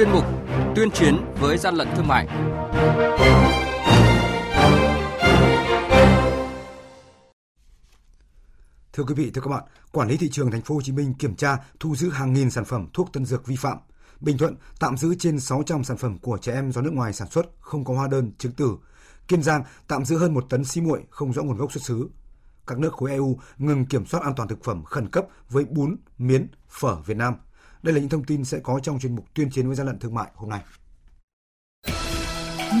chuyên mục Tuyên chiến với gian lận thương mại. Thưa quý vị, thưa các bạn, quản lý thị trường thành phố Hồ Chí Minh kiểm tra thu giữ hàng nghìn sản phẩm thuốc tân dược vi phạm. Bình Thuận tạm giữ trên 600 sản phẩm của trẻ em do nước ngoài sản xuất không có hóa đơn chứng từ. Kiên Giang tạm giữ hơn một tấn xi muội không rõ nguồn gốc xuất xứ. Các nước khối EU ngừng kiểm soát an toàn thực phẩm khẩn cấp với bún, miến, phở Việt Nam. Đây là những thông tin sẽ có trong chuyên mục tuyên chiến với gian lận thương mại hôm nay.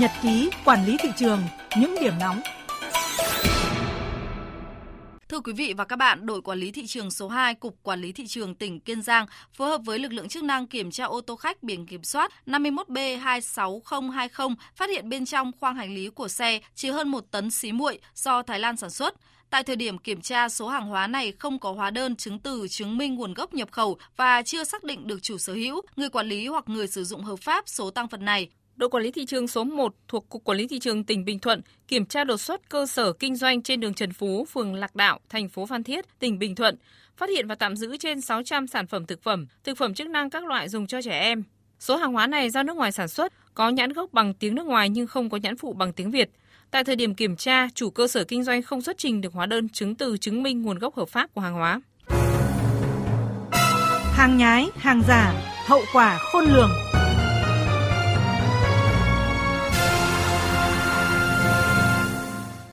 Nhật ký quản lý thị trường, những điểm nóng Thưa quý vị và các bạn, đội quản lý thị trường số 2, Cục Quản lý Thị trường tỉnh Kiên Giang phối hợp với lực lượng chức năng kiểm tra ô tô khách biển kiểm soát 51B26020 phát hiện bên trong khoang hành lý của xe chứa hơn một tấn xí muội do Thái Lan sản xuất. Tại thời điểm kiểm tra, số hàng hóa này không có hóa đơn chứng từ chứng minh nguồn gốc nhập khẩu và chưa xác định được chủ sở hữu, người quản lý hoặc người sử dụng hợp pháp số tăng vật này. Đội quản lý thị trường số 1 thuộc Cục Quản lý thị trường tỉnh Bình Thuận kiểm tra đột xuất cơ sở kinh doanh trên đường Trần Phú, phường Lạc Đạo, thành phố Phan Thiết, tỉnh Bình Thuận, phát hiện và tạm giữ trên 600 sản phẩm thực phẩm, thực phẩm chức năng các loại dùng cho trẻ em. Số hàng hóa này do nước ngoài sản xuất, có nhãn gốc bằng tiếng nước ngoài nhưng không có nhãn phụ bằng tiếng Việt. Tại thời điểm kiểm tra, chủ cơ sở kinh doanh không xuất trình được hóa đơn chứng từ chứng minh nguồn gốc hợp pháp của hàng hóa. Hàng nhái, hàng giả, hậu quả khôn lường.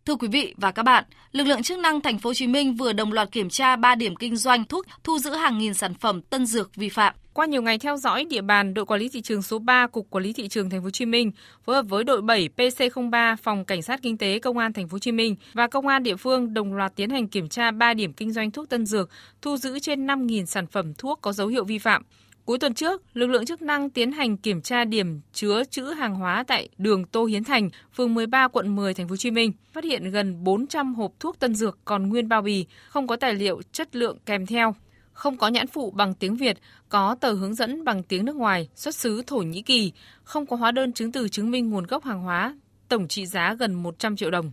Thưa quý vị và các bạn, lực lượng chức năng thành phố Hồ Chí Minh vừa đồng loạt kiểm tra 3 điểm kinh doanh thuốc, thu giữ hàng nghìn sản phẩm tân dược vi phạm. Qua nhiều ngày theo dõi địa bàn, đội quản lý thị trường số 3 Cục Quản lý thị trường thành phố Hồ Chí Minh phối hợp với đội 7 PC03 Phòng Cảnh sát Kinh tế Công an thành phố Hồ Chí Minh và công an địa phương đồng loạt tiến hành kiểm tra 3 điểm kinh doanh thuốc tân dược, thu giữ trên 5.000 sản phẩm thuốc có dấu hiệu vi phạm. Cuối tuần trước, lực lượng chức năng tiến hành kiểm tra điểm chứa trữ hàng hóa tại đường Tô Hiến Thành, phường 13 quận 10 thành phố Hồ Chí Minh, phát hiện gần 400 hộp thuốc tân dược còn nguyên bao bì, không có tài liệu chất lượng kèm theo, không có nhãn phụ bằng tiếng Việt, có tờ hướng dẫn bằng tiếng nước ngoài, xuất xứ Thổ Nhĩ Kỳ, không có hóa đơn chứng từ chứng minh nguồn gốc hàng hóa, tổng trị giá gần 100 triệu đồng.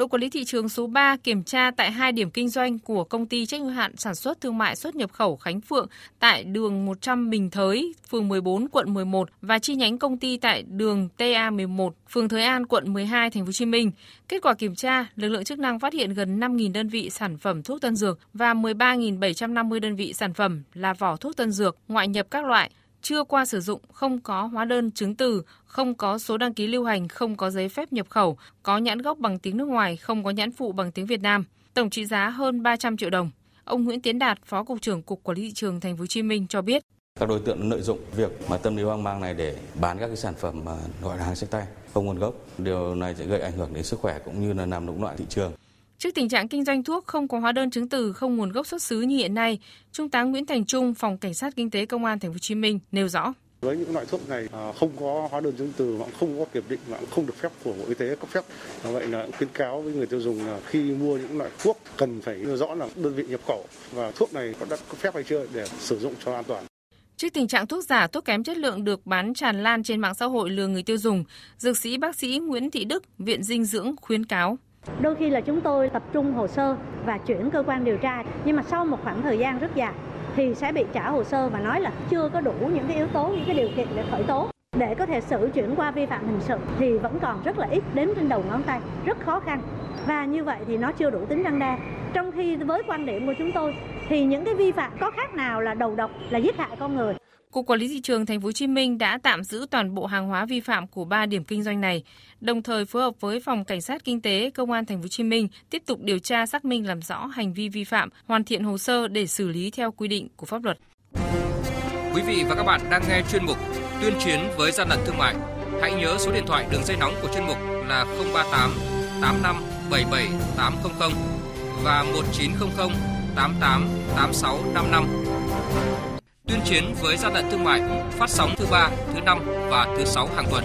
Đội quản lý thị trường số 3 kiểm tra tại hai điểm kinh doanh của công ty trách nhiệm hạn sản xuất thương mại xuất nhập khẩu Khánh Phượng tại đường 100 Bình Thới, phường 14, quận 11 và chi nhánh công ty tại đường TA11, phường Thới An, quận 12, thành phố Hồ Chí Minh. Kết quả kiểm tra, lực lượng chức năng phát hiện gần 5.000 đơn vị sản phẩm thuốc tân dược và 13.750 đơn vị sản phẩm là vỏ thuốc tân dược ngoại nhập các loại chưa qua sử dụng, không có hóa đơn chứng từ, không có số đăng ký lưu hành, không có giấy phép nhập khẩu, có nhãn gốc bằng tiếng nước ngoài, không có nhãn phụ bằng tiếng Việt Nam. Tổng trị giá hơn 300 triệu đồng. Ông Nguyễn Tiến Đạt, Phó cục trưởng Cục Quản lý thị trường Thành phố Hồ Chí Minh cho biết các đối tượng lợi dụng việc mà tâm lý hoang mang này để bán các cái sản phẩm mà gọi là hàng sách tay không nguồn gốc điều này sẽ gây ảnh hưởng đến sức khỏe cũng như là làm lũng loạn thị trường Trước tình trạng kinh doanh thuốc không có hóa đơn chứng từ, không nguồn gốc xuất xứ như hiện nay, Trung tá Nguyễn Thành Trung, Phòng Cảnh sát Kinh tế Công an Thành phố Hồ Chí Minh nêu rõ. Với những loại thuốc này à, không có hóa đơn chứng từ và không có kiểm định và không được phép của bộ y tế cấp phép. Vậy là khuyến cáo với người tiêu dùng là khi mua những loại thuốc cần phải rõ là đơn vị nhập khẩu và thuốc này có đã cấp phép hay chưa để sử dụng cho an toàn. Trước tình trạng thuốc giả, thuốc kém chất lượng được bán tràn lan trên mạng xã hội lừa người tiêu dùng, dược sĩ bác sĩ Nguyễn Thị Đức, Viện Dinh dưỡng khuyến cáo Đôi khi là chúng tôi tập trung hồ sơ và chuyển cơ quan điều tra, nhưng mà sau một khoảng thời gian rất dài thì sẽ bị trả hồ sơ và nói là chưa có đủ những cái yếu tố, những cái điều kiện để khởi tố. Để có thể xử chuyển qua vi phạm hình sự thì vẫn còn rất là ít đếm trên đầu ngón tay, rất khó khăn. Và như vậy thì nó chưa đủ tính răng đe. Trong khi với quan điểm của chúng tôi thì những cái vi phạm có khác nào là đầu độc là giết hại con người. Cục Quản lý thị trường Thành phố Hồ Chí Minh đã tạm giữ toàn bộ hàng hóa vi phạm của 3 điểm kinh doanh này, đồng thời phối hợp với Phòng Cảnh sát Kinh tế Công an Thành phố Hồ Chí Minh tiếp tục điều tra xác minh làm rõ hành vi vi phạm, hoàn thiện hồ sơ để xử lý theo quy định của pháp luật. Quý vị và các bạn đang nghe chuyên mục Tuyên chiến với gian lận thương mại. Hãy nhớ số điện thoại đường dây nóng của chuyên mục là 038 85 77 800 và 1900 88 86 55 tuyên chiến với gian lận thương mại phát sóng thứ ba, thứ năm và thứ sáu hàng tuần.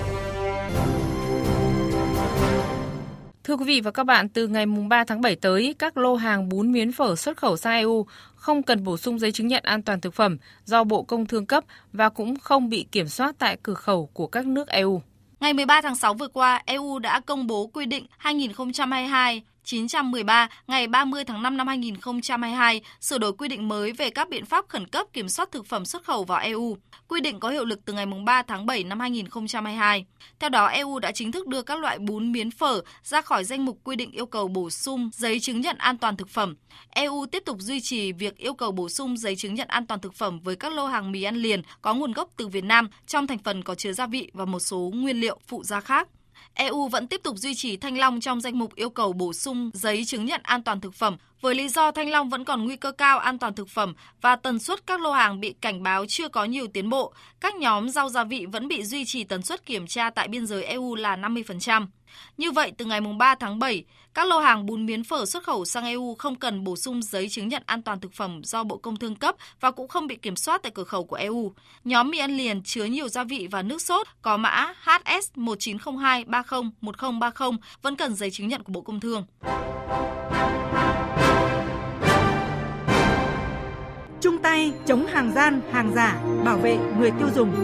Thưa quý vị và các bạn, từ ngày 3 tháng 7 tới, các lô hàng bún miến phở xuất khẩu sang EU không cần bổ sung giấy chứng nhận an toàn thực phẩm do Bộ Công Thương cấp và cũng không bị kiểm soát tại cửa khẩu của các nước EU. Ngày 13 tháng 6 vừa qua, EU đã công bố quy định 2022 913 ngày 30 tháng 5 năm 2022 sửa đổi quy định mới về các biện pháp khẩn cấp kiểm soát thực phẩm xuất khẩu vào EU. Quy định có hiệu lực từ ngày 3 tháng 7 năm 2022. Theo đó, EU đã chính thức đưa các loại bún miến phở ra khỏi danh mục quy định yêu cầu bổ sung giấy chứng nhận an toàn thực phẩm. EU tiếp tục duy trì việc yêu cầu bổ sung giấy chứng nhận an toàn thực phẩm với các lô hàng mì ăn liền có nguồn gốc từ Việt Nam trong thành phần có chứa gia vị và một số nguyên liệu phụ gia khác. EU vẫn tiếp tục duy trì thanh long trong danh mục yêu cầu bổ sung giấy chứng nhận an toàn thực phẩm với lý do thanh long vẫn còn nguy cơ cao an toàn thực phẩm và tần suất các lô hàng bị cảnh báo chưa có nhiều tiến bộ. Các nhóm rau gia vị vẫn bị duy trì tần suất kiểm tra tại biên giới EU là 50%. Như vậy, từ ngày 3 tháng 7, các lô hàng bún miến phở xuất khẩu sang EU không cần bổ sung giấy chứng nhận an toàn thực phẩm do Bộ Công Thương cấp và cũng không bị kiểm soát tại cửa khẩu của EU. Nhóm mì ăn liền chứa nhiều gia vị và nước sốt có mã HS 1902301030 vẫn cần giấy chứng nhận của Bộ Công Thương. Chung tay chống hàng gian, hàng giả, bảo vệ người tiêu dùng.